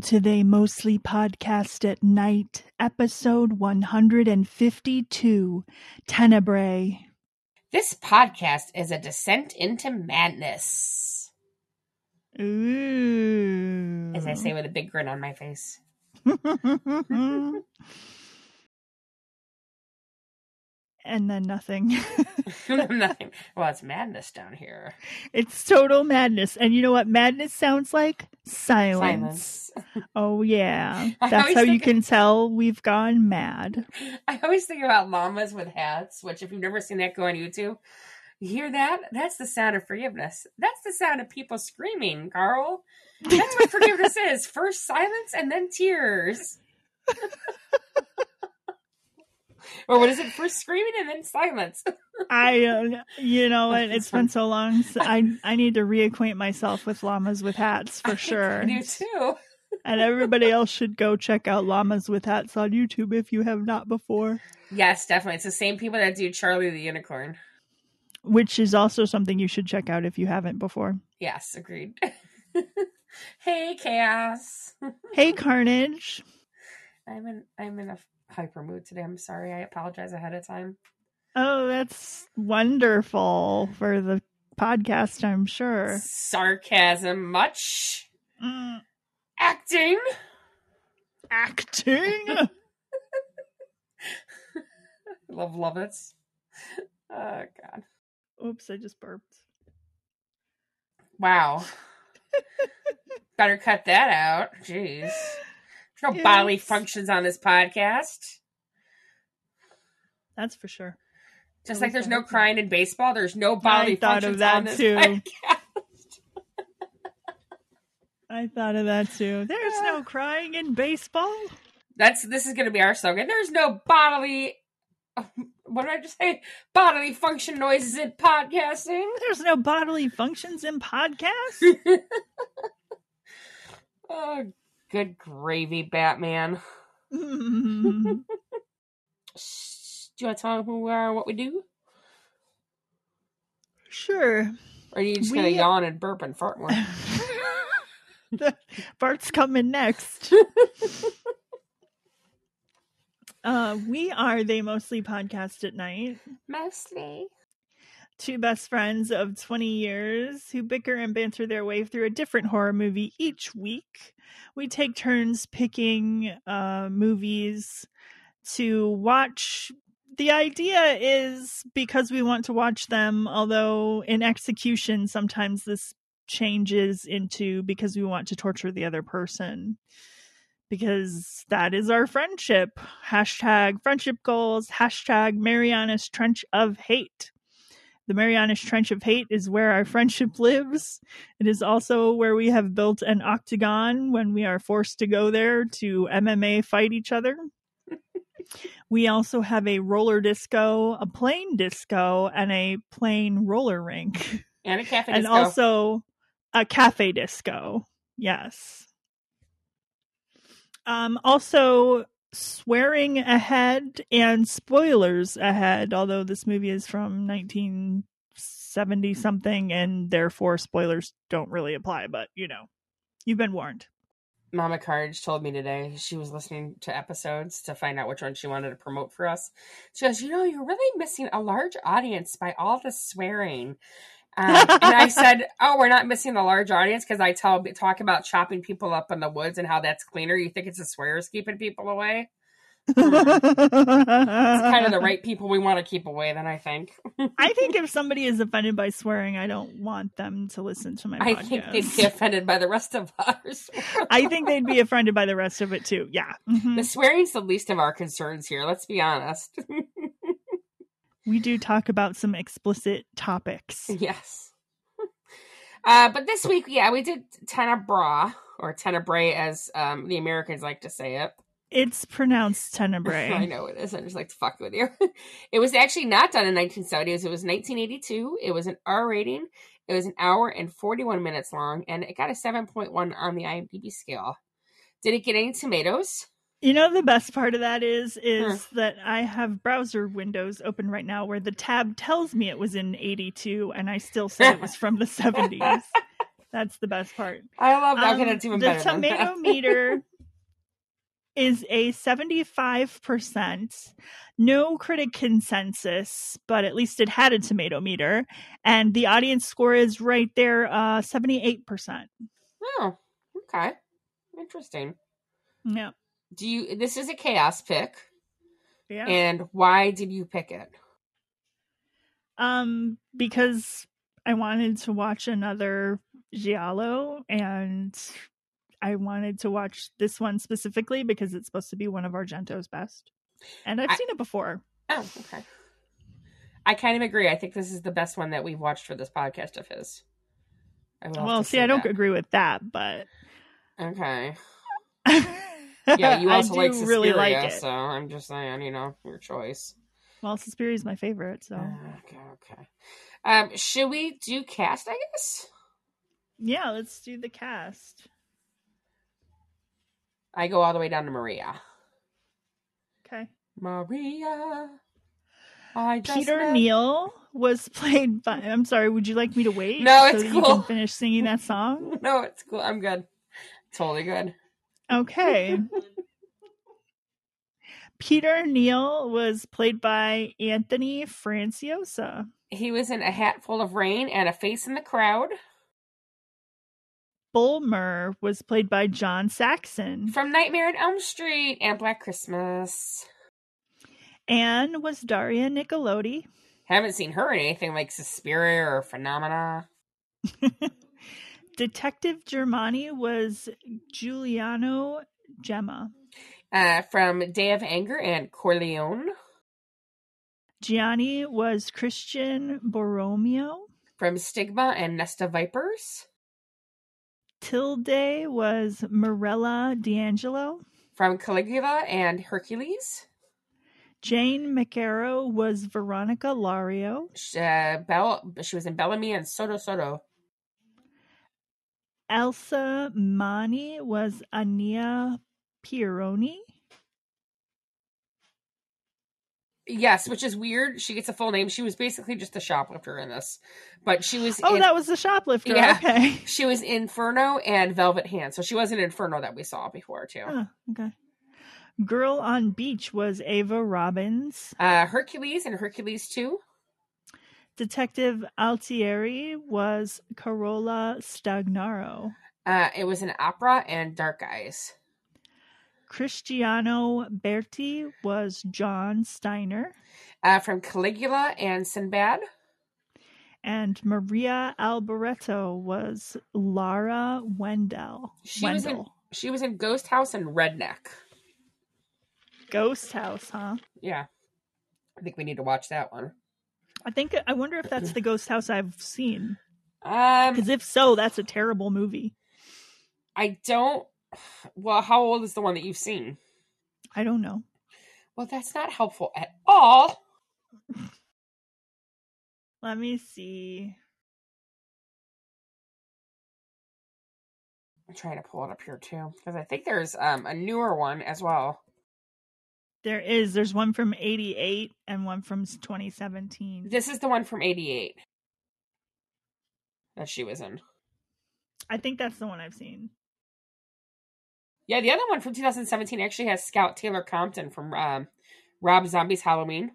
Welcome to the Mostly Podcast at Night, episode 152 Tenebrae. This podcast is a descent into madness, Ooh. as I say with a big grin on my face. and then nothing. Nothing. Well, it's madness down here. it's total madness. And you know what madness sounds like? Silence. Silence. Oh, yeah. That's how you can tell we've gone mad. I always think about llamas with hats, which, if you've never seen that, go on YouTube. You hear that? That's the sound of forgiveness. That's the sound of people screaming, Carl. That's what forgiveness is. First silence and then tears. Or what is it? First screaming and then silence. I, uh, you know, what? it's been so long. So I, I need to reacquaint myself with llamas with hats for I sure. do too. And everybody else should go check out llamas with hats on YouTube if you have not before. Yes, definitely. It's the same people that do Charlie the Unicorn. Which is also something you should check out if you haven't before. Yes, agreed. hey, chaos. Hey, Carnage. I'm in. I'm in a hyper mood today. I'm sorry. I apologize ahead of time. Oh, that's wonderful for the podcast, I'm sure. Sarcasm, much Mm, acting. acting. Love, love it. Oh God! Oops, I just burped. Wow. Better cut that out. Jeez. No bodily functions on this podcast. That's for sure. Just I like there's no crying in baseball, there's no bodily thought functions of that on this too. podcast. I thought of that too. There's Yeah. no ah. crying in baseball. That's this is going to be our slogan. There's no bodily. Oh, what did I just say? Bodily function noises in podcasting. There's no bodily functions in podcasts. oh, good gravy, Batman. Do you want to tell them who we are and what we do? sure. Or are you just going to yawn and burp and fart more? Bart's coming next. uh, we are they mostly podcast at night. Mostly. Two best friends of 20 years who bicker and banter their way through a different horror movie each week. We take turns picking uh, movies to watch. The idea is because we want to watch them, although in execution, sometimes this changes into because we want to torture the other person. Because that is our friendship. Hashtag friendship goals. Hashtag Mariana's Trench of Hate. The Marianas Trench of Hate is where our friendship lives. It is also where we have built an octagon when we are forced to go there to MMA fight each other. we also have a roller disco, a plane disco, and a plane roller rink. And a cafe and disco. also a cafe disco. Yes. Um also swearing ahead and spoilers ahead, although this movie is from 1970 something and therefore spoilers don't really apply, but you know, you've been warned. Mama Carge told me today she was listening to episodes to find out which one she wanted to promote for us. She goes, "You know, you're really missing a large audience by all the swearing." Um, and I said, "Oh, we're not missing the large audience because I tell talk about chopping people up in the woods and how that's cleaner. You think it's the swears keeping people away? It's kind of the right people we want to keep away. Then I think. I think if somebody is offended by swearing, I don't want them to listen to my I podcast. think they'd be offended by the rest of ours. I think they'd be offended by the rest of it too. Yeah. Mhm. the swearing's the least of our concerns here. Let's be honest. We do talk about some explicit topics. Yes. Uh, but this week, yeah, we did Tenebrae, or Tenebrae as um, the Americans like to say it. It's pronounced Tenebrae. I know it is. I just like to fuck with you. it was actually not done in 1970s. It was 1982. It was an R rating. It was an hour and 41 minutes long, and it got a 7.1 on the IMDb scale. Did it get any tomatoes? You know the best part of that is is Hmm. that I have browser windows open right now where the tab tells me it was in 82 and I still say it was from the 70s. That's the best part. I love that. Um, okay, that's even the better. than tomato meter is a 75%. No critic consensus, but at least it had a tomato meter. And the audience score is right there, uh, 78%. oh, okay, interesting. Yeah. Do you? This is a chaos pick, Yeah. and why did you pick it? Um, because I wanted to watch another Giallo and I wanted to watch this one specifically because it's supposed to be one of Argento's best. And I've I- seen it before. Oh, okay. I kind of agree. I think this is the best one that we've watched for this podcast of his. I will have Well, see, I don't that. agree with that, but Okay. Yeah, you also like Suspiria, really like it. so I'm just saying, you know, your choice. Well, Suspiria is my favorite, so Okay, okay. Um, should we do cast? I guess yeah, let's do the cast. I go all the way down to Maria. Okay. Maria. I Peter met- Neal was played by. I'm sorry. Would you like me to wait? No, so it's you cool. can finish singing that song. No, it's cool. I'm good. Totally good. Okay. Peter Neal was played by Anthony Franciosa. He was in A Hat Full of Rain and A Face in the Crowd. Bullmer was played by John Saxon. From Nightmare on Elm Street and Black Christmas. Anne was Daria Nicolodi. Haven't seen her in anything like Suspiria or Phenomena. Detective Germani was Giuliano Gemma. Uh, from Day of Anger and Corleone. Gianni was Christian Borromeo. From Stigma and Nest of Vipers. Tilde was Mirella D'Angelo. From Caligula and Hercules. Jane McKerrow was Veronica Lario. Sh- Uh, Bell, she was in Bellamy and Sotto Sotto. Elsa Manni was Ania Pieroni. Yes, which is weird. She gets a full name. She was basically just a shoplifter in this, but she was. Oh, in, that was the shoplifter. Yeah. Okay. She was Inferno and Velvet Hand, so she was in Inferno that we saw before too. Oh, okay. Girl on Beach was Ava Robbins. Uh, Hercules and Hercules Two. Detective Altieri was Carola Stagnaro. Uh, it was an opera and Dark Eyes. Cristiano Berti was John Steiner. Uh, from Caligula and Sinbad. And Maria Alboretto was Lara Wendel. She was in Wendel. she was in Ghost House and Redneck. Ghost House, huh? Yeah, I think we need to watch that one. I think I wonder if that's the Ghost House I've seen. Um, Because if so, that's a terrible movie. I don't. Well, how old is the one that you've seen? I don't know. Well, that's not helpful at all. Let me see. I'm trying to pull it up here too because I think there's um a newer one as well. There is. There's one from 88 and one from 2017. This is the one from '88 that she was in. I think that's the one I've seen. Yeah, the other one from 2017 actually has Scout Taylor Compton from um, Rob Zombie's Halloween.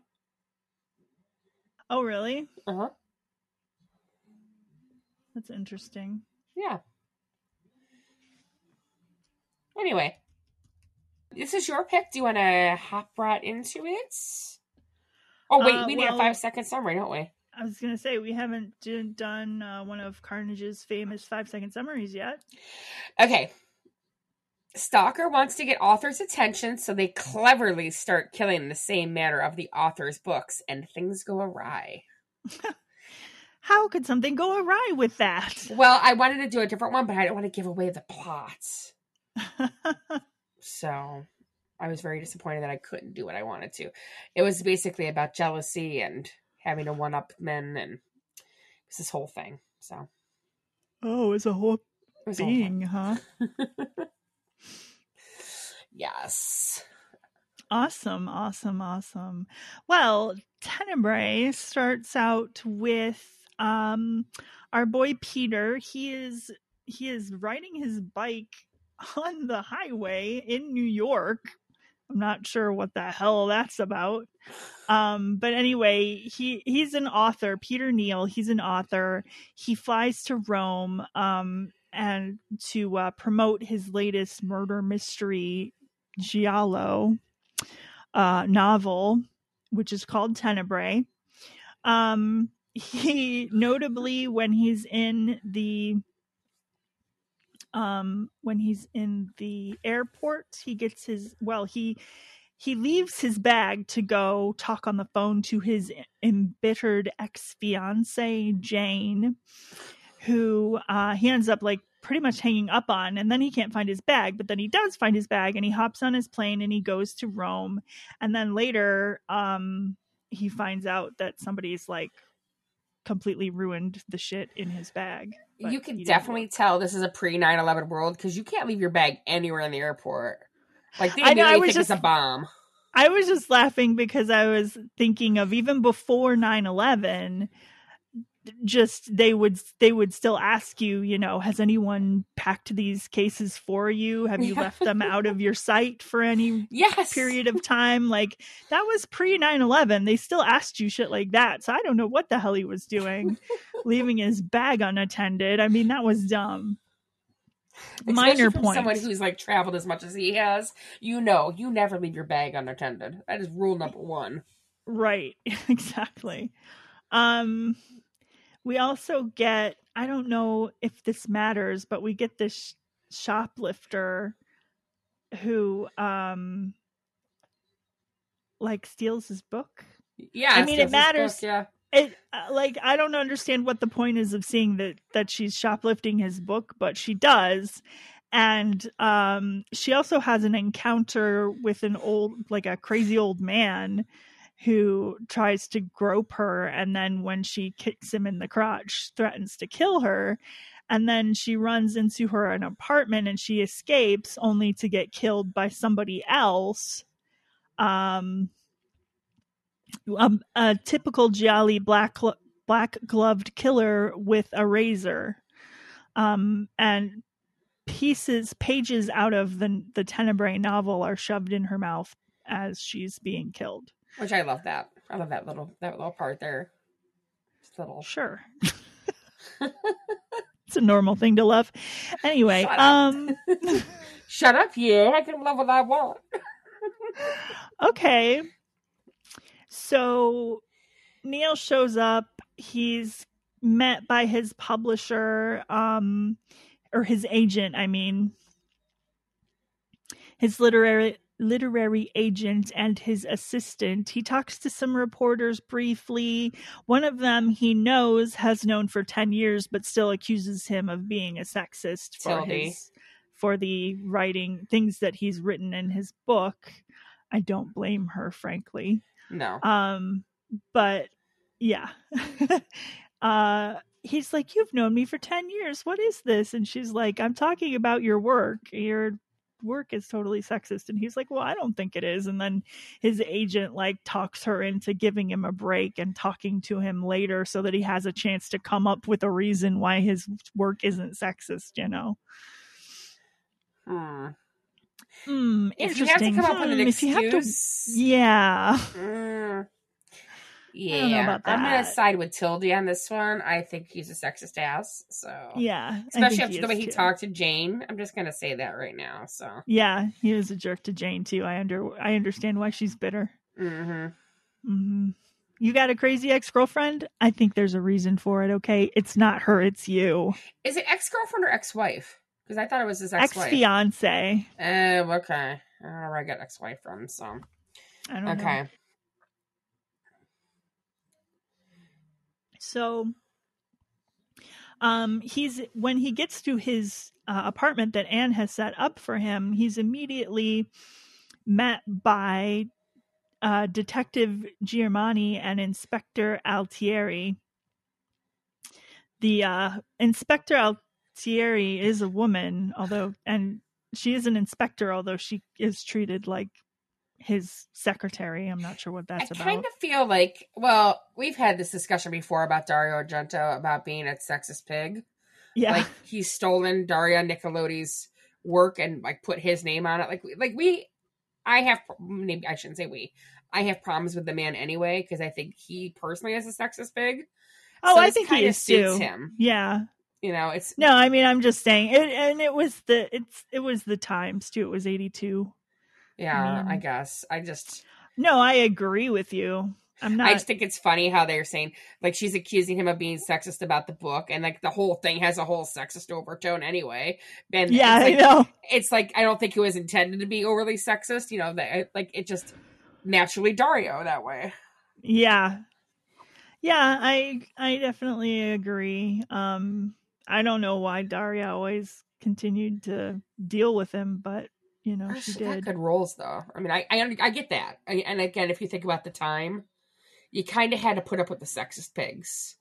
Oh, really? Uh huh. That's interesting. Yeah. Anyway, this is your pick. Do you want to hop right into it? Oh wait, Uh, we need a five second summary, don't we? I was going to say, we haven't done uh, one of Carnage's famous five second summaries yet. Okay. Stalker wants to get author's attention, so they cleverly start killing the same manner of the author's books, and things go awry. How could something go awry with that? Well, I wanted to do a different one, but I don't want to give away the plots. So I was very disappointed that I couldn't do what I wanted to. It was basically about jealousy and having to one up men, and it's this whole thing. So oh, it's a whole it was a whole thing. being, huh? Yes. Awesome, awesome, awesome. Well, Tenebrae starts out with um our boy Peter. He is he is riding his bike on the highway in New York. I'm not sure what the hell that's about. Um, but anyway, he he's an author, Peter Neal. He's an author. He flies to Rome um, and to uh, promote his latest murder mystery giallo uh, novel, which is called Tenebrae. Um, he notably when he's in the um when he's in the airport he gets his well he he leaves his bag to go talk on the phone to his embittered ex-fiance jane who uh he ends up like pretty much hanging up on and then he can't find his bag but then he does find his bag and he hops on his plane and he goes to rome and then later um he finds out that somebody's like completely ruined the shit in his bag. You can definitely tell this is a pre 9 11 world because you can't leave your bag anywhere in the airport. Like, they I know, I was think it's just- a bomb. I was just laughing because I was thinking of even before 9/11 just they would they would still ask you, you know, has anyone packed these cases for you? Have you Yeah. left them out of your sight for any Yes. period of time? Like that was pre 9/11. They still asked you shit like that. So I don't know what the hell he was doing leaving his bag unattended. I mean, that was dumb. Especially Minor from points. Someone who's like traveled as much as he has, you know, you never leave your bag unattended. That is rule number one. Right, exactly. Um we also get I don't know if this matters, but we get this shoplifter who um like steals his book. Yeah, I mean, it his book, matters. yeah, It uh, like I don't understand what the point is of seeing that that she's shoplifting his book, but she does. And um she also has an encounter with an old like a crazy old man who tries to grope her and then when she kicks him in the crotch threatens to kill her. And then she runs into her an apartment and she escapes only to get killed by somebody else. Um um, a typical Gialli black black gloved killer with a razor, um, and pieces pages out of the the Tenebrae novel are shoved in her mouth as she's being killed. Which I love that. I love that little that little part there. Just little. Sure. it's a normal thing to love. Anyway, Shut up. um Shut up, yeah. I can love what I want. okay. So Neal shows up. He's met by his publisher, um, or his agent, I mean, his literary literary agent and his assistant. He talks to some reporters briefly. One of them he knows has known for 10 years but still accuses him of being a sexist for Tildy. his for the writing things that he's written in his book. I don't blame her frankly. No. Um, but yeah. uh he's like, You've known me for ten years. What is this? And she's like, I'm talking about your work. Your work is totally sexist. And he's like, Well, I don't think it is. And then his agent like talks her into giving him a break and talking to him later so that he has a chance to come up with a reason why his work isn't sexist, you know. Hmm. Hmm, If you have to interesting. come up with an Hmm, if you have to- yeah. Mm. Yeah, don't know about I'm gonna side with Tildy on this one. I think he's a sexist ass. So Yeah. Especially after the way he talked to Jane, I'm just gonna say that right now. So Yeah, he was a jerk to Jane too. I under I understand why she's bitter. hmm hmm You got a crazy ex girlfriend? I think there's a reason for it. Okay, it's not her, it's you. is it ex girlfriend or ex wife? Because I thought it was his ex fiance. Oh, okay. I don't know where I got ex wife from. So I don't know. So, um, he's when he gets to his uh, apartment that Anne has set up for him, he's immediately met by uh, Detective Giamatti and Inspector Altieri. The uh, Inspector Altieri is a woman, although, and she is an inspector, although she is treated like his secretary. I'm not sure what that's I about. I kind of feel like, well, we've had this discussion before about Dario Argento about being a sexist pig. Yeah. like he's stolen Daria Nicolodi's work and like put his name on it. Like like we, I have maybe I shouldn't say we. I have problems with the man anyway because I think he personally is a sexist pig. oh, So I think he is suits too. him. Yeah. You know, it's No, I mean I'm just saying it and it was the it's it was the times too. It was 82. Yeah. I mean- guess I just No, I agree with you. I'm not I just think it's funny how they're saying like she's accusing him of being sexist about the book, and like the whole thing has a whole sexist overtone anyway. And Yeah, it's I like, know. it's like I don't think it was intended to be overly sexist. You know, that like it just naturally Dario that way. Yeah. Yeah, I I definitely agree. Um I don't know why Daria always continued to deal with him, but you know, she She got did. good roles though. I mean, I I, I get that, I, and again, if you think about the time, you kind of had to put up with the sexist pigs.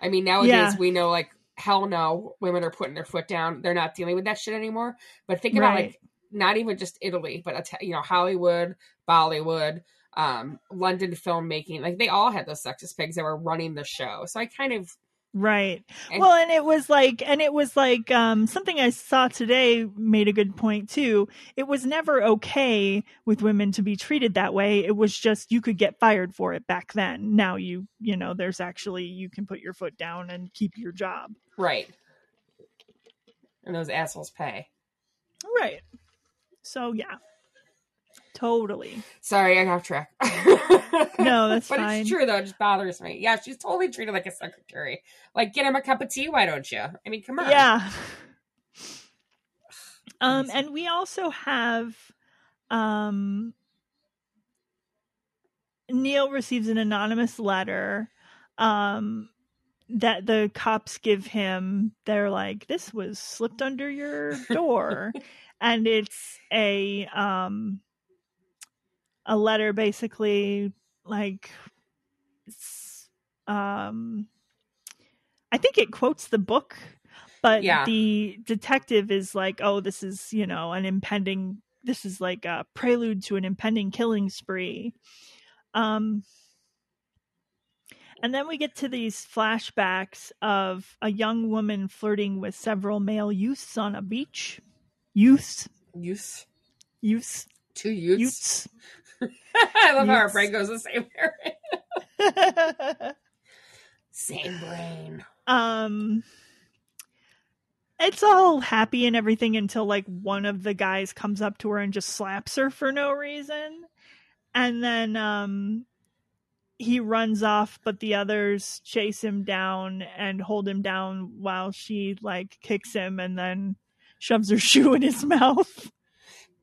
I mean, nowadays Yeah. we know like hell no, women are putting their foot down. They're not dealing with that shit anymore. But think about Right. like not even just Italy, but you know Hollywood, Bollywood, um, London filmmaking. Like they all had those sexist pigs that were running the show. So I kind of Right. And- well, and it was like, and it was like, um, something I saw today made a good point too. It was never okay with women to be treated that way. It was just you could get fired for it back then. Now you, you know, there's actually you can put your foot down and keep your job. right. And those assholes pay. Right. So yeah, totally. Sorry, I got track. No, that's but fine. it's true though. It just bothers me. Yeah, she's totally treated like a secretary. Like, get him a cup of tea. Why don't you? I mean, come on. Yeah. Um, and we also have um Neal receives an anonymous letter um that the cops give him. They're like, This was slipped under your door. and it's a um a letter basically like um I think it quotes the book, but Yeah. the detective is like, "Oh, this is you know an impending. This is like a prelude to an impending killing spree." Um, and then we get to these flashbacks of a young woman flirting with several male youths on a beach. Youths, Youth. youths, Two youths. youths. I love how our brain goes the same way. same brain. um it's all happy and everything until like one of the guys comes up to her and just slaps her for no reason and then um he runs off but the others chase him down and hold him down while she like kicks him and then shoves her shoe in his mouth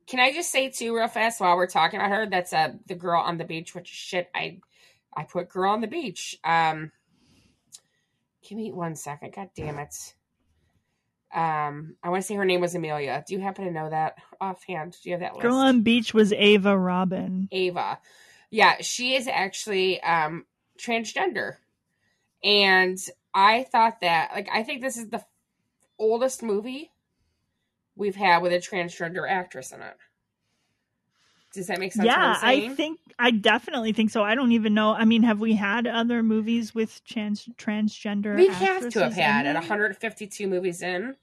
Can I just say too, real fast, while we're talking about her, that's uh the girl on the beach. Which is shit, I I put girl on the beach. Um, give me one second. God damn it. Um, I want to say her name was Amelia. Do you happen to know that offhand? Do you have that list? girl on beach was ava robin Ava. Yeah, she is actually um transgender. And I thought that like I think this is the oldest movie we've had with a transgender actress in it. Does that make sense? yeah i think i definitely think so i don't even know i mean have we had other movies with trans transgender we have to have had at 152 movies in,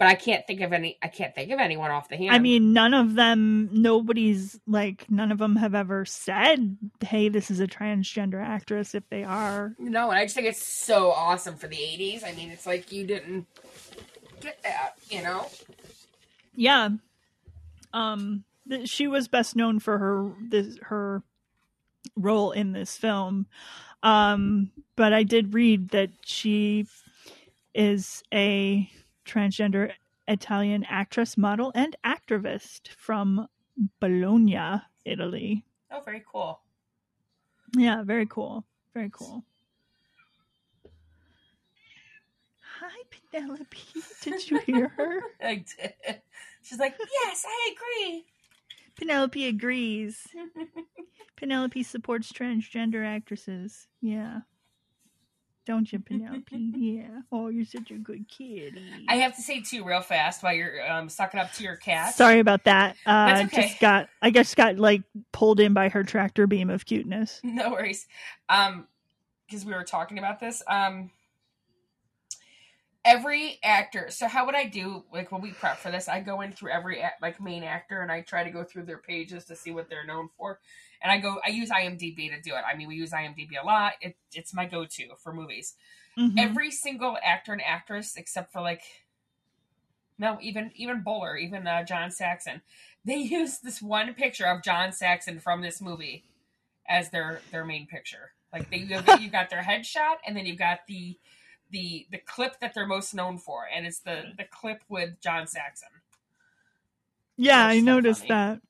but I can't think of any. I can't think of anyone off the hand. I mean, none of them, nobody's like, none of them have ever said, hey, this is a transgender actress if they are. no, and I just think it's so awesome for the 80s. I mean, it's like you didn't get that, you know? Yeah. Um, th- she was best known for her, this, her role in this film. Um, but I did read that she is a transgender Italian actress, model, and activist from Bologna, Italy. Oh, very cool. Yeah, very cool. Very cool. Penelope. Did you hear her? I did. She's like, yes, I agree. Penelope agrees. Penelope supports transgender actresses. Yeah. Don't you, Penelope? yeah. Oh, you're such a good kitty. I have to say too, real fast, while you're um, sucking up to your cat. Sorry about that. Uh, That's okay. Just got, I guess, got like pulled in by her tractor beam of cuteness. No worries. Um, because we were talking about this. Um, every actor. So how would I do like when we prep for this? I go in through every like main actor and I try to go through their pages to see what they're known for. And I go, I use IMDb to do it. I mean, we use IMDb a lot. It, it's my go-to for movies. Mhm. Every single actor and actress, except for like, no, even even Bowler, even uh, John Saxon, they use this one picture of John Saxon from this movie as their their main picture. Like they got, you've got their headshot, and then you've got the the the clip that they're most known for, and it's the the clip with John Saxon. yeah, That's I so noticed funny. that.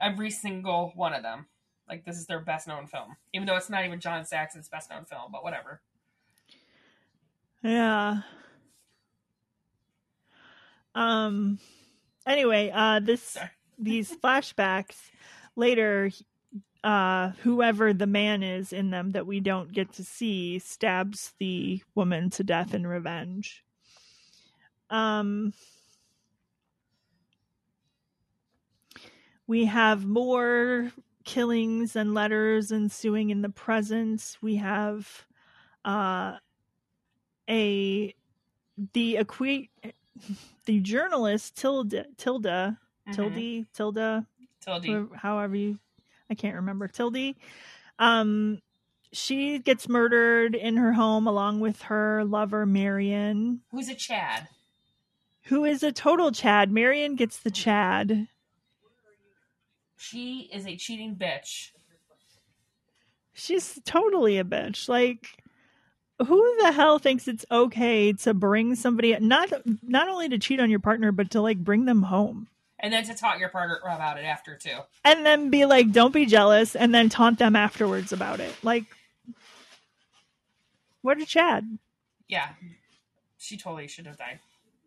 Every single one of them. Like this is their best known film, even though it's not even John Saxon's best known film, but whatever. Yeah. Um anyway, uh this Sorry. these flashbacks later uh whoever the man is in them that we don't get to see stabs the woman to death in revenge. Um we have more killings and letters ensuing in the present. We have uh a the equi the journalist Tilda Tilda Mhm. Tildy Tilda Tilde. however you I can't remember. Tildy um she gets murdered in her home along with her lover Marion. Who's a Chad? who is a total Chad? Marion gets the Chad. She is a cheating bitch. she's totally a bitch. Like who the hell thinks it's okay to bring somebody not not only to cheat on your partner but to like bring them home And then to taunt your partner about it after too. and then be like don't be jealous and then taunt them afterwards about it like what a chad Yeah. She totally should have died.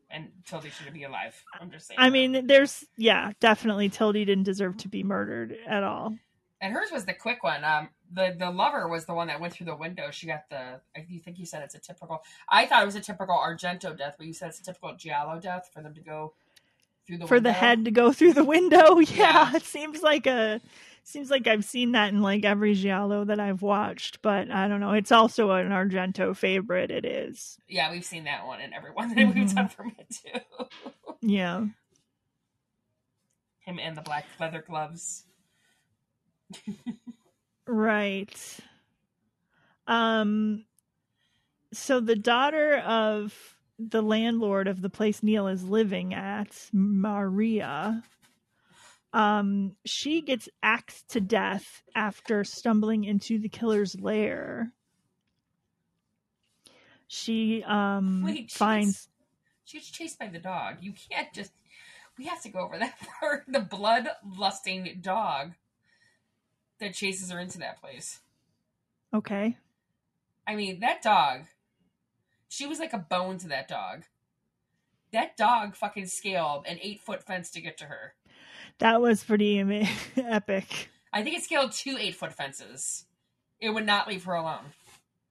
And Tilde should be alive. I'm just saying. i mean there's yeah definitely tildy didn't deserve to be murdered at all And hers was the quick one. Um, the the lover was the one that went through the window. She got the. I you think you said it's a typical. I thought it was a typical Argento death, but you said it's a typical Giallo death for them to go the for the head to go through the window yeah, Yeah. it seems like a seems like i've seen that in like every giallo that i've watched but i don't know it's also an argento favorite it is Yeah, we've seen that one in every one that we've Mhm. done from it too. yeah Him and the black leather gloves. Right. Um so the daughter of the landlord of the place Neal is living at, Maria, um she gets axed to death after stumbling into the killer's lair. She um Wait, she's- finds She gets chased by the dog. You can't just. We have to go over that part. The blood lusting dog that chases her into that place. okay. I mean, that dog. She was like a bone to that dog. That dog fucking scaled an eight foot fence to get to her. That was pretty epic. I think it scaled two eight foot fences. It would not leave her alone.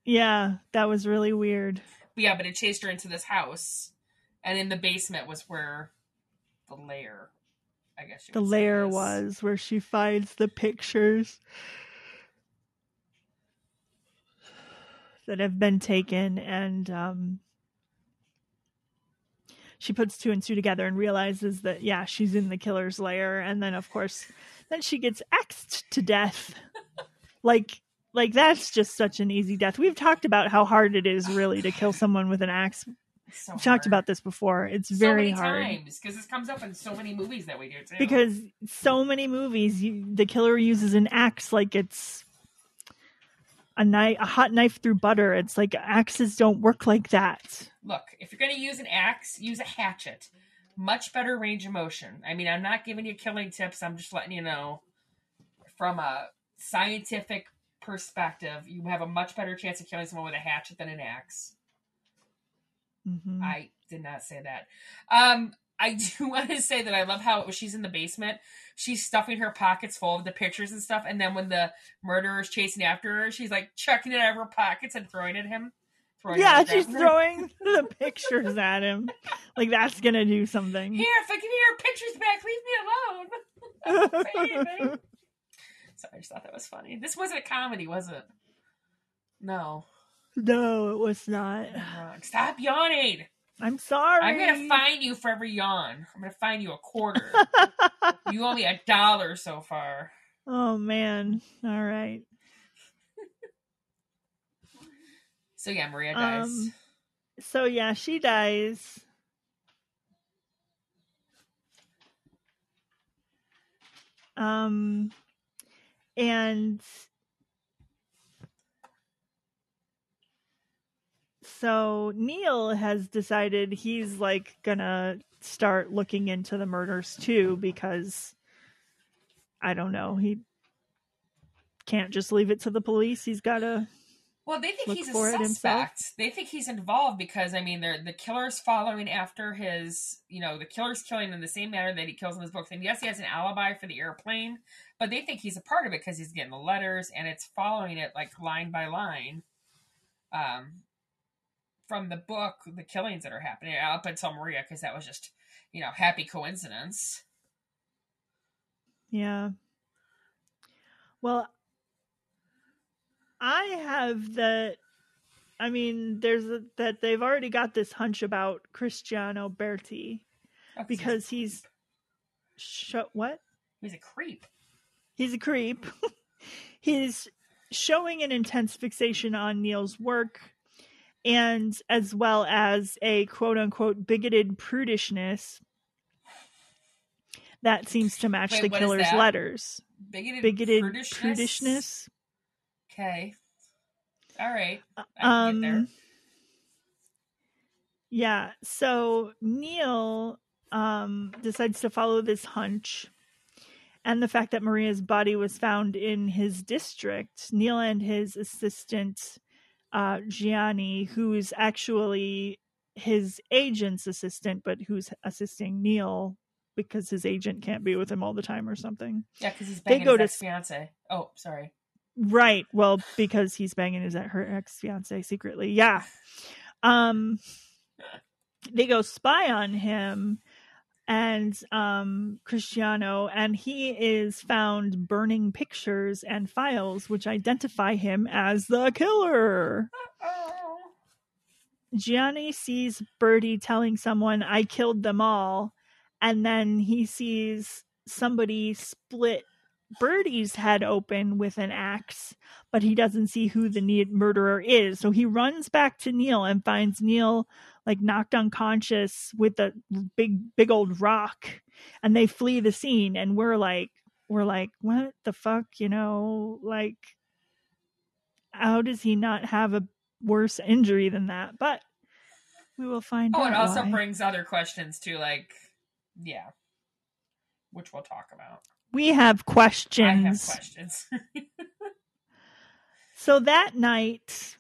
Yeah, that was really weird. But yeah, but it chased her into this house, and in the basement was where the lair, I guess. You the lair was where she finds the pictures that have been taken and um she puts two and two together and realizes that yeah she's in the killer's lair. And then of course then she gets axed to death. Like like that's just such an easy death. We've talked about how hard it is really to kill someone with an axe. So we've talked about this before. It's so very many hard. times because this comes up in so many movies that we do too. because so many movies you, the killer uses an axe like it's a knife a hot knife through butter it's like axes don't work like that look, if you're going to use an axe, use a hatchet. Much better range of motion. I mean, I'm not giving you killing tips. I'm just letting you know from a scientific perspective, you have a much better chance of killing someone with a hatchet than an axe. Mhm. I did not say that. Um, I do want to say that I love how she's in the basement. She's stuffing her pockets full of the pictures and stuff, and then when the murderer's chasing after her, she's like chucking it out of her pockets and throwing it at him. Throwing it yeah she's throwing the pictures at him like that's gonna do something Here, if I give you your pictures back, leave me alone. So I just thought that was funny. This wasn't a comedy, was it? No. No, it was not. Stop yawning. I'm sorry. I'm gonna fine you for every yawn. I'm gonna fine you a quarter. you owe me a dollar so far. oh man. All right. So yeah, Maria dies. Um, So yeah, she dies. Um and so Neal has decided he's like gonna start looking into the murders too because I don't know, he can't just leave it to the police. He's gotta Well, they think he's a suspect. They think he's involved because I mean, they're the killer's following after his. You know, the killer's killing in the same manner that he kills in his books. And yes, he has an alibi for the airplane, but they think he's a part of it because he's getting the letters and it's following it like line by line. Um, from the book, the killings that are happening up until Maria, because that was just you know happy coincidence. Yeah. Well, I have that. I mean, there's a, that they've already got this hunch about Cristiano Berti Oh, 'cause because he's sho- what? he's, he's a creep. He's a creep. he's showing an intense fixation on Neal's work and as well as a quote unquote bigoted prudishness that seems to match Wait, the killer's letters. Bigoted, Bigoted prudishness. prudishness. Okay. All right. There. Um, yeah. So Neal um, decides to follow this hunch, and the fact that Maria's body was found in his district. Neal and his assistant uh, Gianni, who is actually his agent's assistant, but who's assisting Neal because his agent can't be with him all the time or something. Yeah, because he's They banging go his to- fiance. Oh, sorry. Right. Well, because he's banging his her ex fiance secretly. Yeah. Um, they go spy on him and um Cristiano, and he is found burning pictures and files which identify him as the killer. Gianni sees Berti telling someone, I killed them all. And then he sees somebody split Berti's head open with an axe, but he doesn't see who the murderer is. So he runs back to Neal and finds Neal like knocked unconscious with a big, big old rock. And they flee the scene. And we're like, we're like, what the fuck? You know, like, how does he not have a worse injury than that? But we will find Oh, out. it also why. brings other questions too, like, yeah, which we'll talk about. We have I questions. have questions. So that night,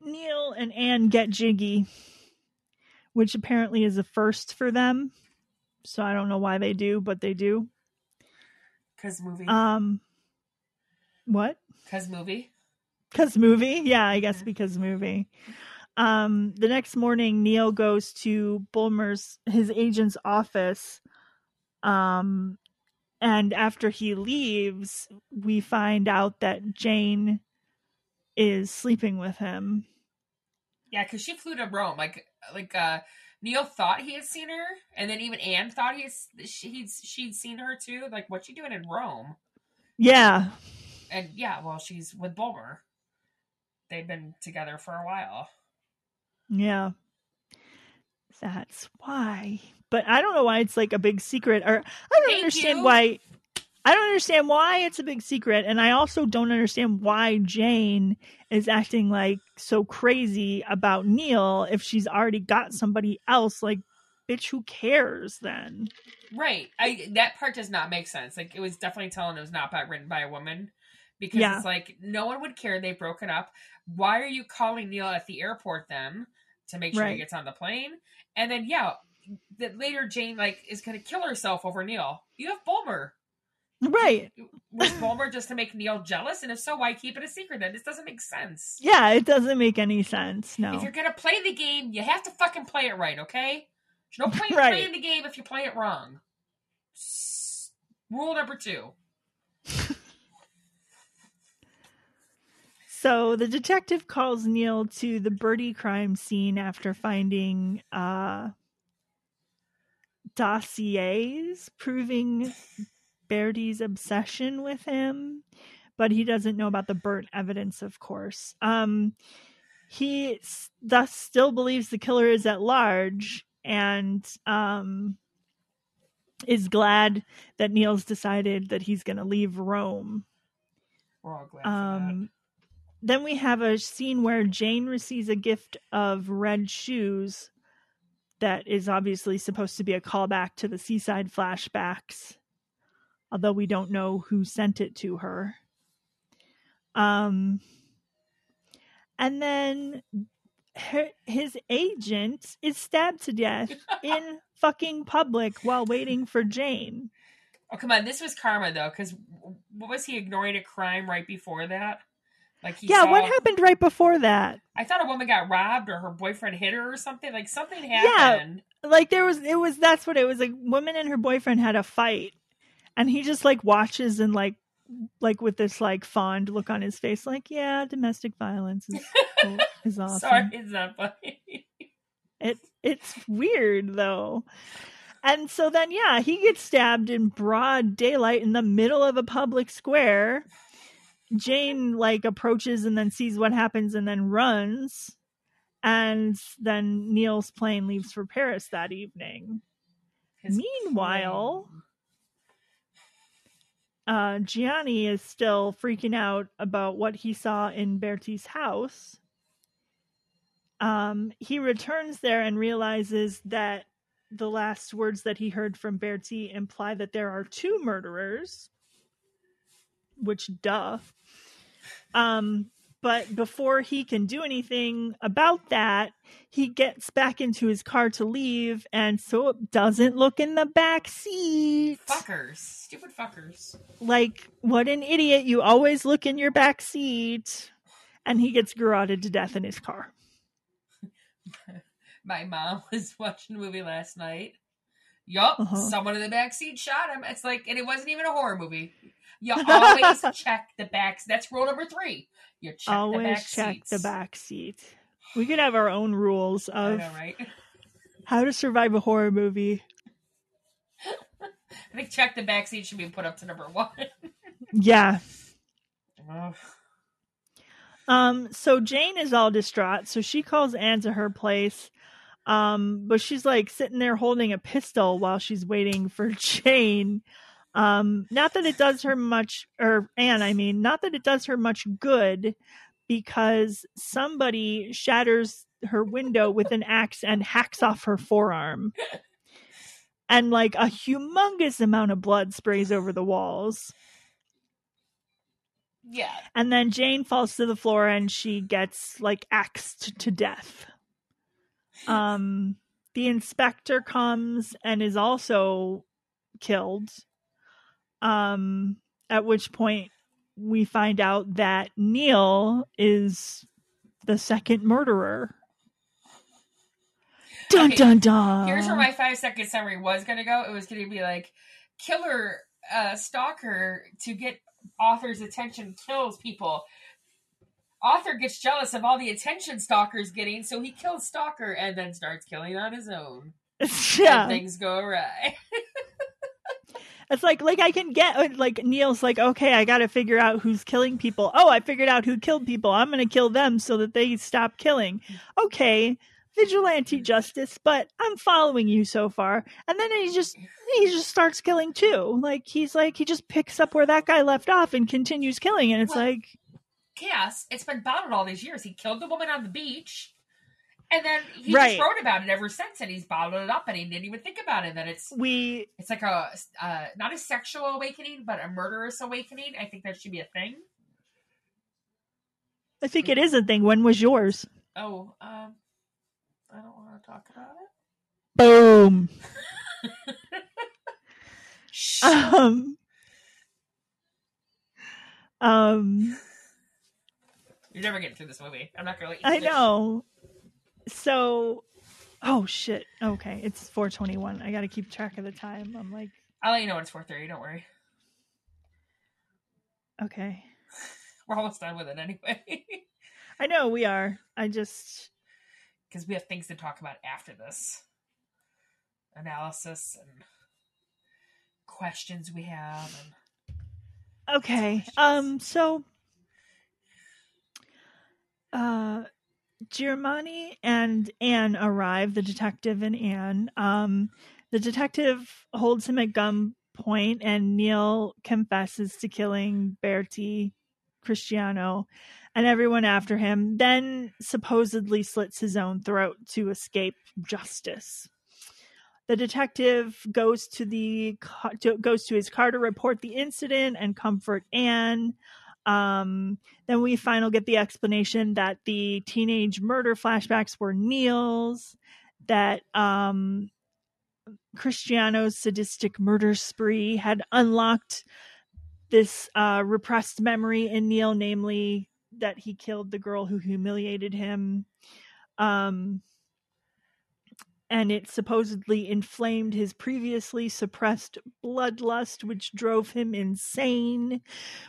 Neal and Anne get jiggy, which apparently is a first for them. So I don't know why they do, but they do. Cause movie. Um, what? Cause movie. Cause movie, yeah, I guess because movie. Um, the next morning, Neal goes to Bullmer's his agent's office. Um, and after he leaves, we find out that Jane is sleeping with him. Yeah, because she flew to Rome. Like, like uh, Neal thought he had seen her, and then even Anne thought he's she, he'd she'd seen her too. Like, what's she doing in Rome? Yeah, And yeah, well, she's with Bullmer. They've been together for a while. yeah. That's why. But I don't know why it's like a big secret, or I don't Thank understand you. why. I don't understand why it's a big secret, and I also don't understand why Jane is acting like so crazy about Neal if she's already got somebody else. Like, bitch, who cares then? Right. I that part does not make sense. Like it was definitely telling it was not written by a woman. Because Yeah. it's like no one would care they broke it up. Why are you calling Neal at the airport then to make sure he gets on the plane? And then yeah, that later Jane like is gonna kill herself over Neal. You have Bullmer. Right? Was Bullmer just to make Neal jealous? And if so, why keep it a secret then? This doesn't make sense. Yeah, it doesn't make any sense. No. If you're gonna play the game, you have to fucking play it right, okay? There's no point in Right. playing the game if you play it wrong. Rule number two. So the detective calls Neal to the Berti crime scene after finding uh, dossiers proving Berti's obsession with him, but he doesn't know about the burnt evidence, of course. Um, he s- thus still believes the killer is at large and um, is glad that Neal's decided that he's going to leave Rome. We're all glad Um, then we have a scene where Jane receives a gift of red shoes that is obviously supposed to be a callback to the seaside flashbacks, although we don't know who sent it to her. Um, and then her, his agent is stabbed to death in fucking public while waiting for Jane. Oh come on, this was karma though, because what was he ignoring a crime right before that? Like yeah, saw, what happened right before that? I thought a woman got robbed or her boyfriend hit her or something. Like something happened. Yeah, like there was it was that's what it was a woman and her boyfriend had a fight and he just like watches and like like with this like fond look on his face like yeah domestic violence is, is awesome Sorry, it's not funny. it it's weird though and so then yeah he gets stabbed in broad daylight in the middle of a public square jane like approaches and then sees what happens and then runs. And then neal's plane leaves for paris that evening. His Meanwhile- uh, Gianni is still freaking out about what he saw in Berti's house. Um, he returns there and realizes that the last words that he heard from Bertie imply that there are two murderers, which, duh. Um, but before he can do anything about that, he gets back into his car to leave, and so it doesn't look in the back seat fuckers, stupid fuckers. like what an idiot you always look in your back seat and he gets garroted to death in his car My mom was watching a movie last night. Yup, Uh-huh. someone in the back seat shot him. It's like, and it wasn't even a horror movie. You always check the backs. That's rule number three. You check the always back check seats. the back seat we could have our own rules of know, right? how to survive a horror movie I think check the back seat should be put up to number one. yeah um so jane is all distraught so she calls anne to her place um but she's like sitting there holding a pistol while she's waiting for jane um not that it does her much or anne i mean not that it does her much good because somebody shatters her window with an axe and hacks off her forearm and like a humongous amount of blood sprays over the walls yeah. and then Jane falls to the floor and she gets like axed to death. Um, the inspector comes and is also killed. Um, at which point we find out that Neal is the second murderer. Dun Okay, dun dun. Here's where my five second summary was going to go. It was going to be like, killer, uh, stalker to get author's attention kills people. Author gets jealous of all the attention stalker's getting, so he kills stalker and then starts killing on his own. yeah. And things go awry. It's like like I can get uh, like Neal's like okay I got to figure out who's killing people. Oh, I figured out who killed people. I'm going to kill them so that they stop killing. Okay, vigilante mm. justice, but I'm following you so far. And then he just he just starts killing too. Like he's like he just picks up where that guy left off and continues killing and it's Well- like Chaos. It's been bottled all these years. He killed the woman on the beach. And then he Right. just wrote about it ever since, and he's bottled it up, and he didn't even think about it. That it's we it's like a uh, not a sexual awakening, but a murderous awakening. I think that should be a thing. I think it is a thing. When was yours? Oh, um, I don't want to talk about it. Boom. Um um You're never getting through this movie. I'm not gonna let you. I know. So, oh shit. Okay, it's 421. I got to keep track of the time. I'm like, I'll let you know when it's 4:30. Don't worry. okay. We're almost done with it anyway. I know we are. I just because we have things to talk about after this analysis and questions we have and okay. Um. So, uh, Germani and Anne arrive. The detective and Anne. Um, the detective holds him at gunpoint, and Neal confesses to killing Berti Cristiano and everyone after him, then supposedly slits his own throat to escape justice. The detective goes to the goes to his car to report the incident and comfort Anne. Um, then we finally get the explanation that the teenage murder flashbacks were Neal's, that um, Cristiano's sadistic murder spree had unlocked this uh, repressed memory in Neil, namely that he killed the girl who humiliated him. Um, and it supposedly inflamed his previously suppressed bloodlust, which drove him insane,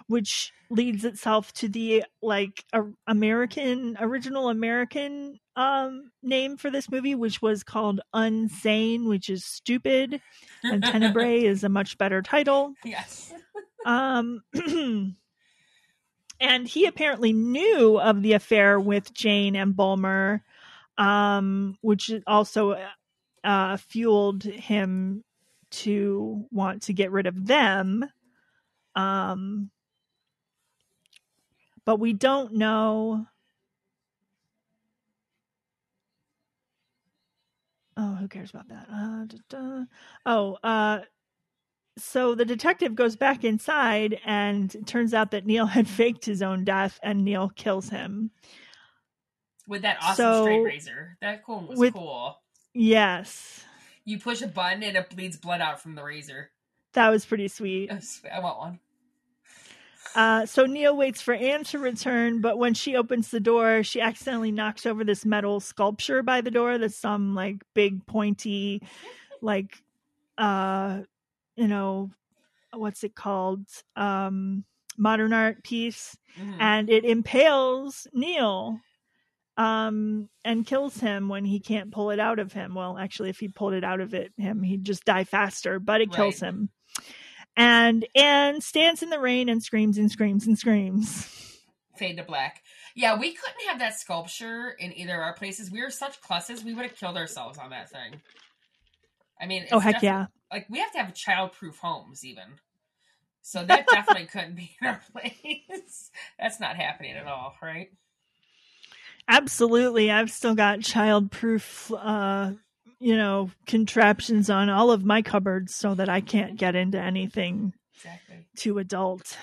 which leads itself to the like a, American original American um, name for this movie, which was called Unsane, which is stupid, and Tenebrae is a much better title. Yes. um, and he apparently knew of the affair with Jane and Bullmer, um, which also uh, fueled him to want to get rid of them. Um, but we don't know. Oh, who cares about that? Uh, da, da. Oh, uh, so the detective goes back inside, and it turns out that Neal had faked his own death, and Neal kills him with that awesome so, straight razor. That cool was with, cool. Yes. You push a button and it bleeds blood out from the razor. That was pretty sweet. I want one. Uh, so Neal waits for Anne to return, but when she opens the door, she accidentally knocks over this metal sculpture by the door. That's some like big pointy, like uh you know, what's it called? Um, modern art piece, mm-hmm. and it impales Neal um, and kills him when he can't pull it out of him. Well, actually, if he pulled it out of it, him, he'd just die faster, but it kills him. And Anne stands in the rain and screams and screams and screams. Fade to black. Yeah, we couldn't have that sculpture in either of our places. We were such clusses, we would have killed ourselves on that thing. I mean, oh heck yeah! Like we have to have child-proof homes, even. So that definitely couldn't be in our place. That's not happening at all, right? Absolutely, I've still got child-proof, uh, you know, contraptions on all of my cupboards so that I can't get into anything exactly too adult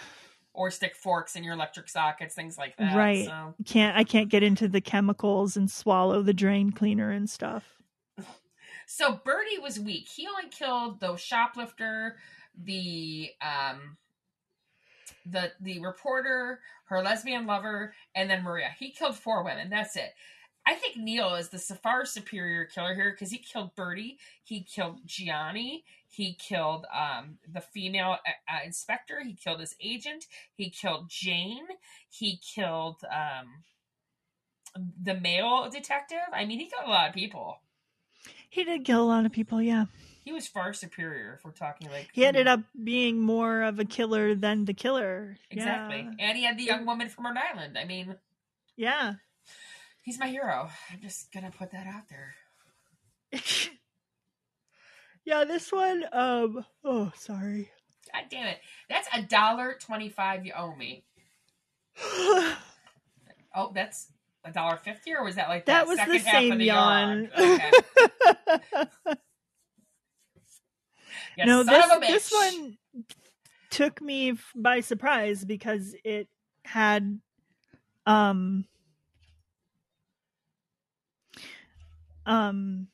or stick forks in your electric sockets, things like that. Right. So. Can't I can't get into the chemicals and swallow the drain cleaner and stuff. So Berti was weak. He only killed the shoplifter, the um the the reporter, her lesbian lover, and then Maria. He killed four women. That's it. I think Neal is the far superior killer here because he killed Berti, he killed Gianni, he killed um, the female uh, uh, inspector, he killed his agent, he killed Jane, he killed um, the male detective. I mean, he killed a lot of people. He did kill a lot of people, yeah. He was far superior if we're talking like He ended up being more of a killer than the killer. Exactly. Yeah. And he had the young woman from Rhode Island. I mean Yeah. He's my hero. I'm just gonna put that out there. yeah, this one, um oh sorry. God damn it. That's a dollar twenty five you owe me. oh, that's a dollar fifty, or was that like that, that was the same the yawn? Okay. no, this this one took me by surprise because it had um um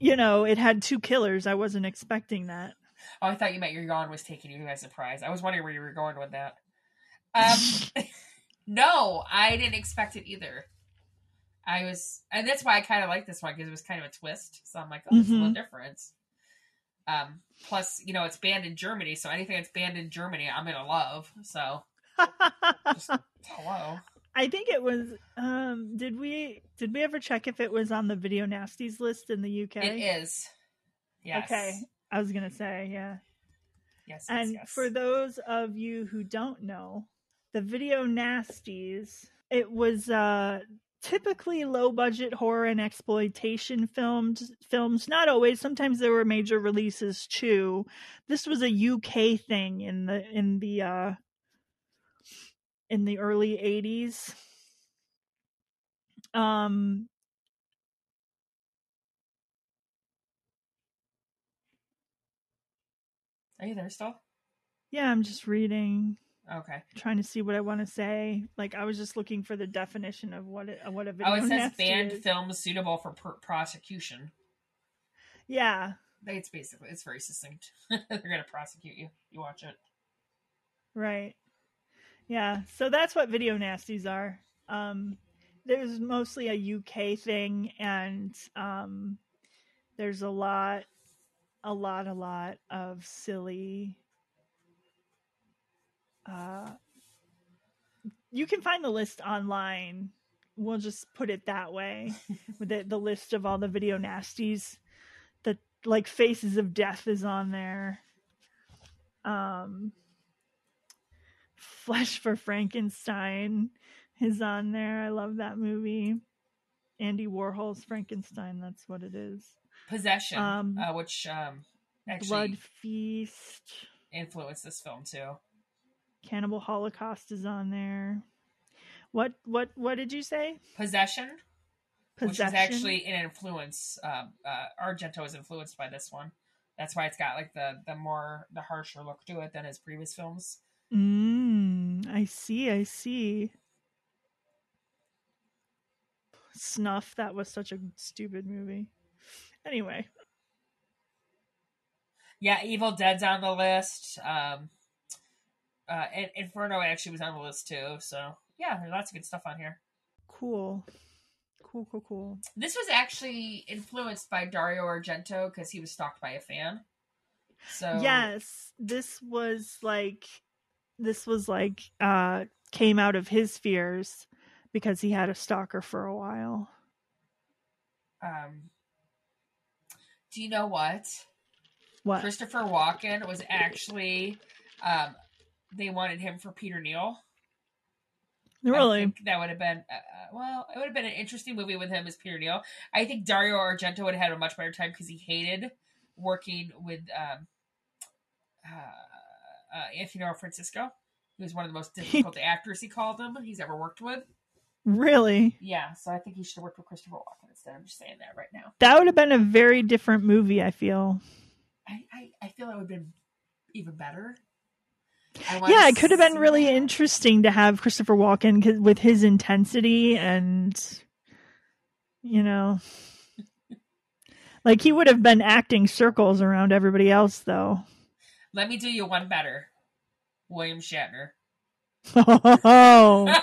you know it had two killers i wasn't expecting that oh i thought you meant your yawn was taking you by surprise i was wondering where you were going with that um No, I didn't expect it either. I was, and that's why I kind of like this one because it was kind of a twist. So I'm like, oh, mm-hmm. a little mm-hmm. Um, plus, you know, it's banned in Germany, so anything that's banned in Germany, I'm gonna love. So Just hello. I think it was. Um, did we did we ever check if it was on the video nasties list in the UK? It is. Yes. Okay, I was gonna say yeah. Yes. yes, And yes. for those of you who don't know, the video nasties, it was uh typically low budget horror and exploitation films films not always sometimes there were major releases too. This was a uk thing in the in the uh in the early 80s um Are you there still? yeah i'm just reading Okay. trying to see what I want to say. Like I was just looking for the definition of what it, what a video nasty. Oh, it says banned is. films suitable for per- prosecution. Yeah, It's basically it's very succinct. They're gonna prosecute you. You watch it. right. Yeah, so that's what video nasties are. Um, there's mostly a UK thing, and um, there's a lot, a lot, a lot of silly. Uh, you can find the list online. We'll just put it that way, with the, the list of all the video nasties. The like Faces of Death is on there. Um, Flesh for Frankenstein is on there. I love that movie. Andy Warhol's Frankenstein. That's what it is. Possession, Um, uh, which um actually Blood Feast. influenced this film too. Cannibal Holocaust is on there. What what what did you say? Possession, which is actually an influence. Um, uh, Argento is influenced by this one. That's why it's got like the the more the harsher look to it than his previous films. Mm, I see. I see. Snuff. That was such a stupid movie. Anyway, Yeah, Evil Dead's on the list. Um, uh, and Inferno actually was on the list too. So yeah, there's lots of good stuff on here. cool, cool, cool, cool. This was actually influenced by Dario Argento because he was stalked by a fan. So Yes, this was like this was like uh came out of his fears because he had a stalker for a while. Um, do you know what? What? Christopher Walken was actually, um, they wanted him for Peter Neal. I really? think that would have been, uh, uh, well, it would have been an interesting movie with him as Peter Neal. I think Dario Argento would have had a much better time because he hated working with um, uh, uh, Anthony Franciosa. He was one of the most difficult actors, he called him, he's ever worked with. Really? Yeah, so I think he should have worked with Christopher Walken instead. I'm just saying that right now. That would have been a very different movie, I feel. I, I, I feel it would have been even better. Yeah, it could have been really that. interesting to have Christopher Walken with his intensity and you know like he would have been acting circles around everybody else though. Let me do you one better. William Shatner. Oh.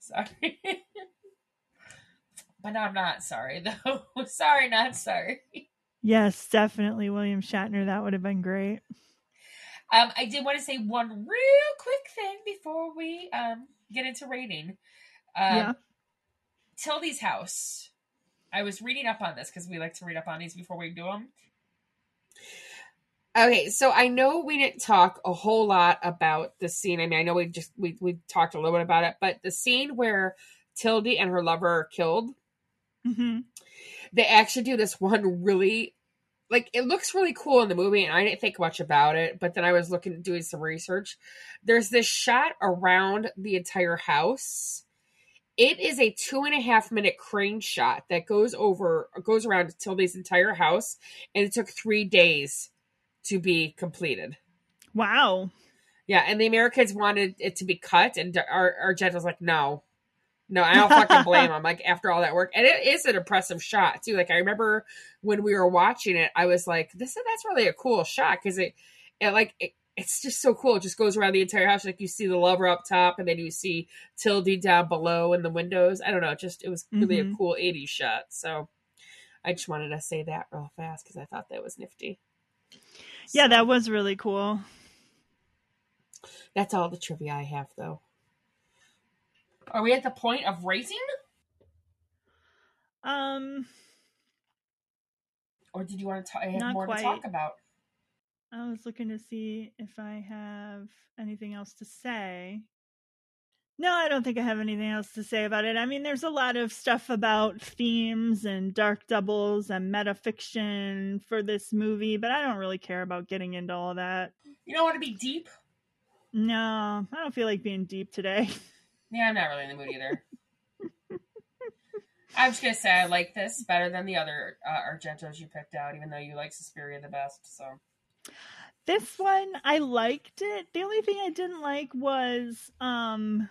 sorry. but I'm not sorry though. sorry, not sorry. Yes, definitely William Shatner. That would have been great. Um, I did want to say one real quick thing before we um get into rating. Um, Yeah. Tildy's house. I was reading up on this because we like to read up on these before we do them. Okay, so I know we didn't talk a whole lot about the scene. I mean, I know we just we we talked a little bit about it, but the scene where Tildy and her lover are killed, hmm they actually do this one really like it looks really cool in the movie and i didn't think much about it but then i was looking doing some research. There's this shot around the entire house. It is a two and a half minute crane shot that goes over goes around tildy's entire house and it took three days to be completed. Wow. yeah and the americans wanted it to be cut and our argento's like no no, I don't fucking blame him. Like after all that work, and it is an impressive shot too. Like I remember when we were watching it, I was like, "This that's really a cool shot" because it, it like it, it's just so cool. It just goes around the entire house. Like you see the lover up top, and then you see Tildy down below in the windows. I don't know. It just it was really a Mhm. cool '80s shot. So I just wanted to say that real fast because I thought that was nifty. Yeah, So- that was really cool. That's all the trivia I have, though. Are we at the point of rating? Um, Or did you want to talk, have more quite. to talk about? I was looking to see if I have anything else to say. No, I don't think I have anything else to say about it. I mean, there's a lot of stuff about themes and dark doubles and metafiction for this movie, but I don't really care about getting into all that. You don't want to be deep? No, I don't feel like being deep today. Yeah, I'm not really in the mood either. I'm just gonna say I like this better than the other uh, Argentos you picked out, even though you like Suspiria the best. So This one, I liked it. The only thing I didn't like was um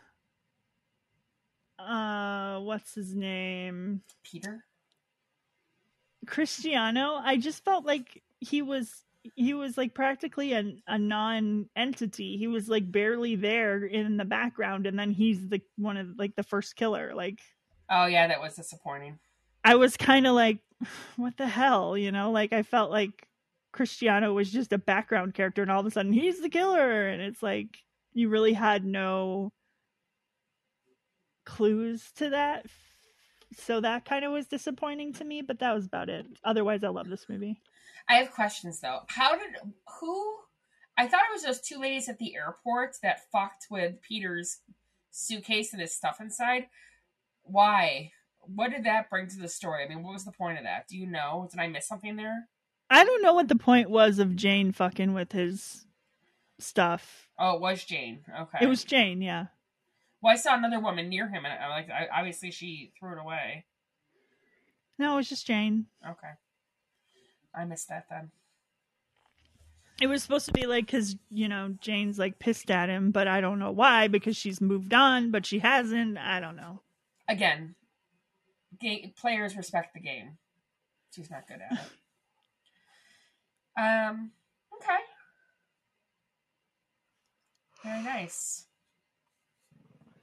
uh what's his name? Peter, Cristiano. I just felt like he was he was like practically a, a non-entity. He was like barely there in the background and then he's the one of like the first killer. Like oh yeah, that was disappointing. I was kind of like what the hell, you know? Like I felt like Cristiano was just a background character and all of a sudden he's the killer and it's like you really had no clues to that. So that kind of was disappointing to me, but that was about it. Otherwise, I love this movie. I have questions though. How did who? I thought it was those two ladies at the airport that fucked with Peter's suitcase and his stuff inside. Why? What did that bring to the story? I mean, what was the point of that? Do you know? Did I miss something there? I don't know what the point was of Jane fucking with his stuff. Oh, it was Jane. Okay. It was Jane, yeah. Well, I saw another woman near him, and I like. I, obviously, she threw it away. No, it was just Jane. Okay. I missed that then. It was supposed to be like because you know Jane's like pissed at him, but I don't know why because she's moved on, but she hasn't. I don't know. Again, ga- players respect the game. She's not good at it. um. Okay. Very nice.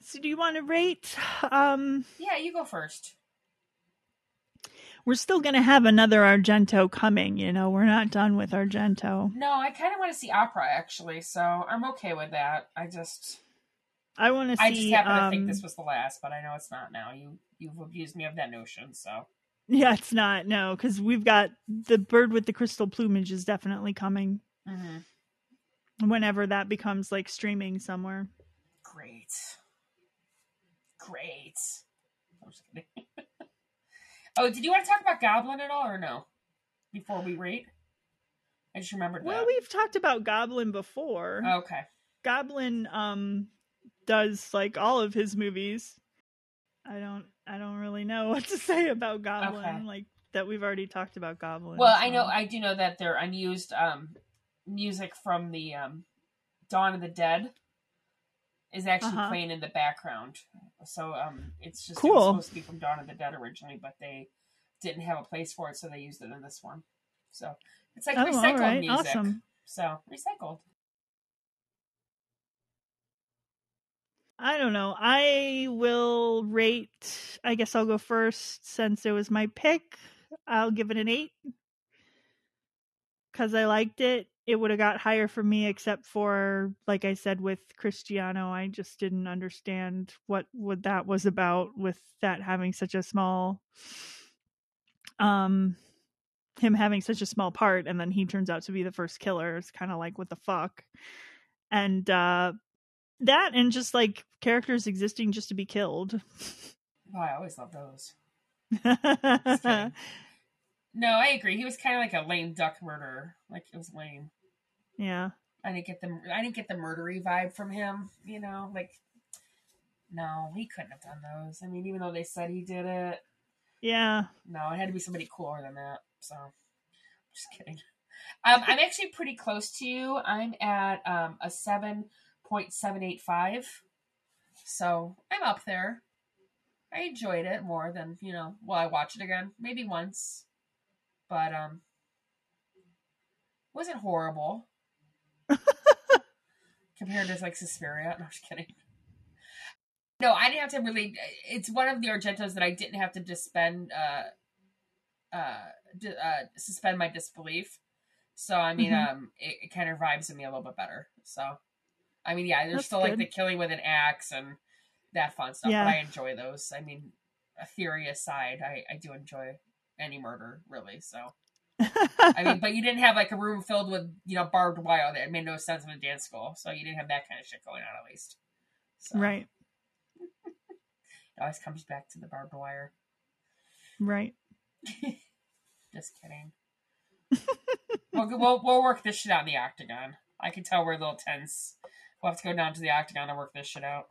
So do you want to rate? Um, Yeah, you go first. We're still gonna have another Argento coming. You know, we're not done with Argento. No, I kind of want to see opera actually, so I'm okay with that. I just, I want to see. I just happen to um, think this was the last, but I know it's not now. You, you've abused me of that notion, so Yeah, it's not no, because we've got the bird with the crystal plumage is definitely coming mm-hmm. whenever that becomes like streaming somewhere. great, great. I'm just kidding. oh, did you want to talk about Goblin at all, or no? Before we rate, I just remembered Well, that. we've talked about Goblin before. Okay, Goblin um does like all of his movies. I don't I don't really know what to say about Goblin Okay. like that we've already talked about Goblin. Well, I know I do know that there unused um, music from the um, Dawn of the Dead is actually Uh-huh. playing in the background. So um, it's just it was Cool. supposed to be from Dawn of the Dead originally, but they didn't have a place for it, so they used it in this one. So it's like Oh, recycled right. music. Awesome. So recycled. I don't know. I will rate I guess I'll go first since it was my pick. I'll give it an 8 cuz I liked it. It would have got higher for me except for like I said with Cristiano, I just didn't understand what what that was about with that having such a small um him having such a small part and then he turns out to be the first killer. It's kind of like what the fuck. And uh that and just like characters existing just to be killed. Oh, I always love those. No, I agree. He was kind of like a lame duck murderer. Like it was lame. yeah. I didn't get the I didn't get the murdery vibe from him. You know, like no, he couldn't have done those. I mean, even though they said he did it, Yeah. no, it had to be somebody cooler than that. So, just kidding. Um, I'm actually pretty close to you. I'm at um, a seven point seven eight five, so I'm up there. I enjoyed it more than you know. Well, I watch it again, maybe once, but um, wasn't horrible compared to like Suspiria. No, I'm just kidding. No, I didn't have to really. It's one of the Argentos that I didn't have to suspend, uh, uh, d- uh, suspend my disbelief. So I mean, Mhm. um, it, it kind of vibes in me a little bit better. So I mean, yeah, there's That's still like the killing with an axe and that fun stuff, Yeah. but I enjoy those. I mean, a theory aside, I, I do enjoy any murder, really. So, I mean, but you didn't have like a room filled with, you know, barbed wire that made no sense in a dance school. So you didn't have that kind of shit going on, at least. So, right, It always comes back to the barbed wire. right. Just kidding. we'll, we'll, we'll work this shit out in the octagon. I can tell we're a little tense. We'll have to go down to the octagon to work this shit out.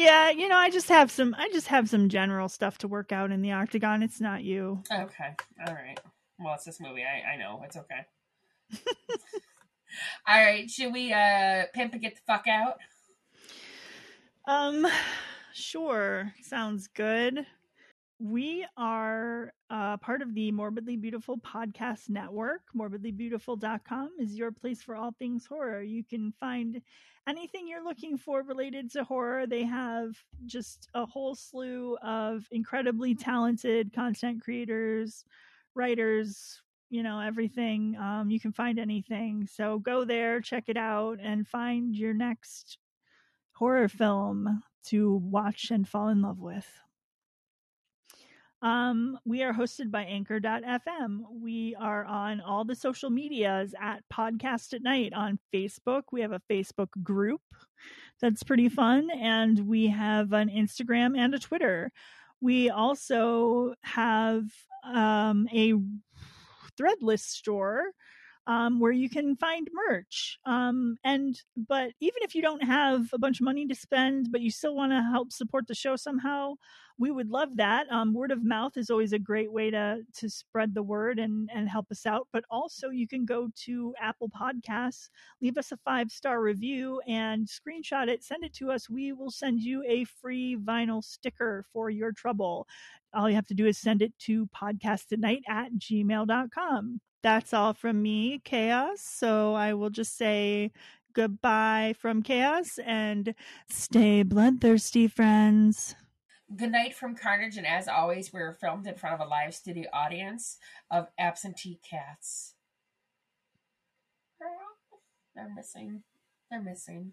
Yeah, you know, I just have some. I just have some general stuff to work out in the octagon. It's not you. Okay. All right. Well, it's this movie. I, I know. It's okay. All right. Should we uh pimp and get the fuck out? Um, sure. Sounds good. We are uh, part of the Morbidly Beautiful podcast network. Morbidlybeautiful.com is your place for all things horror. You can find anything you're looking for related to horror. They have just a whole slew of incredibly talented content creators, writers, you know, everything. Um, you can find anything. So go there, check it out, and find your next horror film to watch and fall in love with. Um, we are hosted by Anchor.fm. We are on all the social medias at Podcast at Night on Facebook. We have a Facebook group that's pretty fun, and we have an Instagram and a Twitter. We also have um, a Threadless store um, where you can find merch. Um, and but even if you don't have a bunch of money to spend, but you still want to help support the show somehow, we would love that. Um, word of mouth is always a great way to to spread the word and and help us out. But also you can go to Apple Podcasts, leave us a five star review, and screenshot it, send it to us. We will send you a free vinyl sticker for your trouble. All you have to do is send it to podcastanight at gmail.com that's all from me, Chaos. So I will just say goodbye from Chaos and stay bloodthirsty, friends the night from Carnage, and as always, we were filmed in front of a live studio audience of absentee cats. They're missing. They're missing.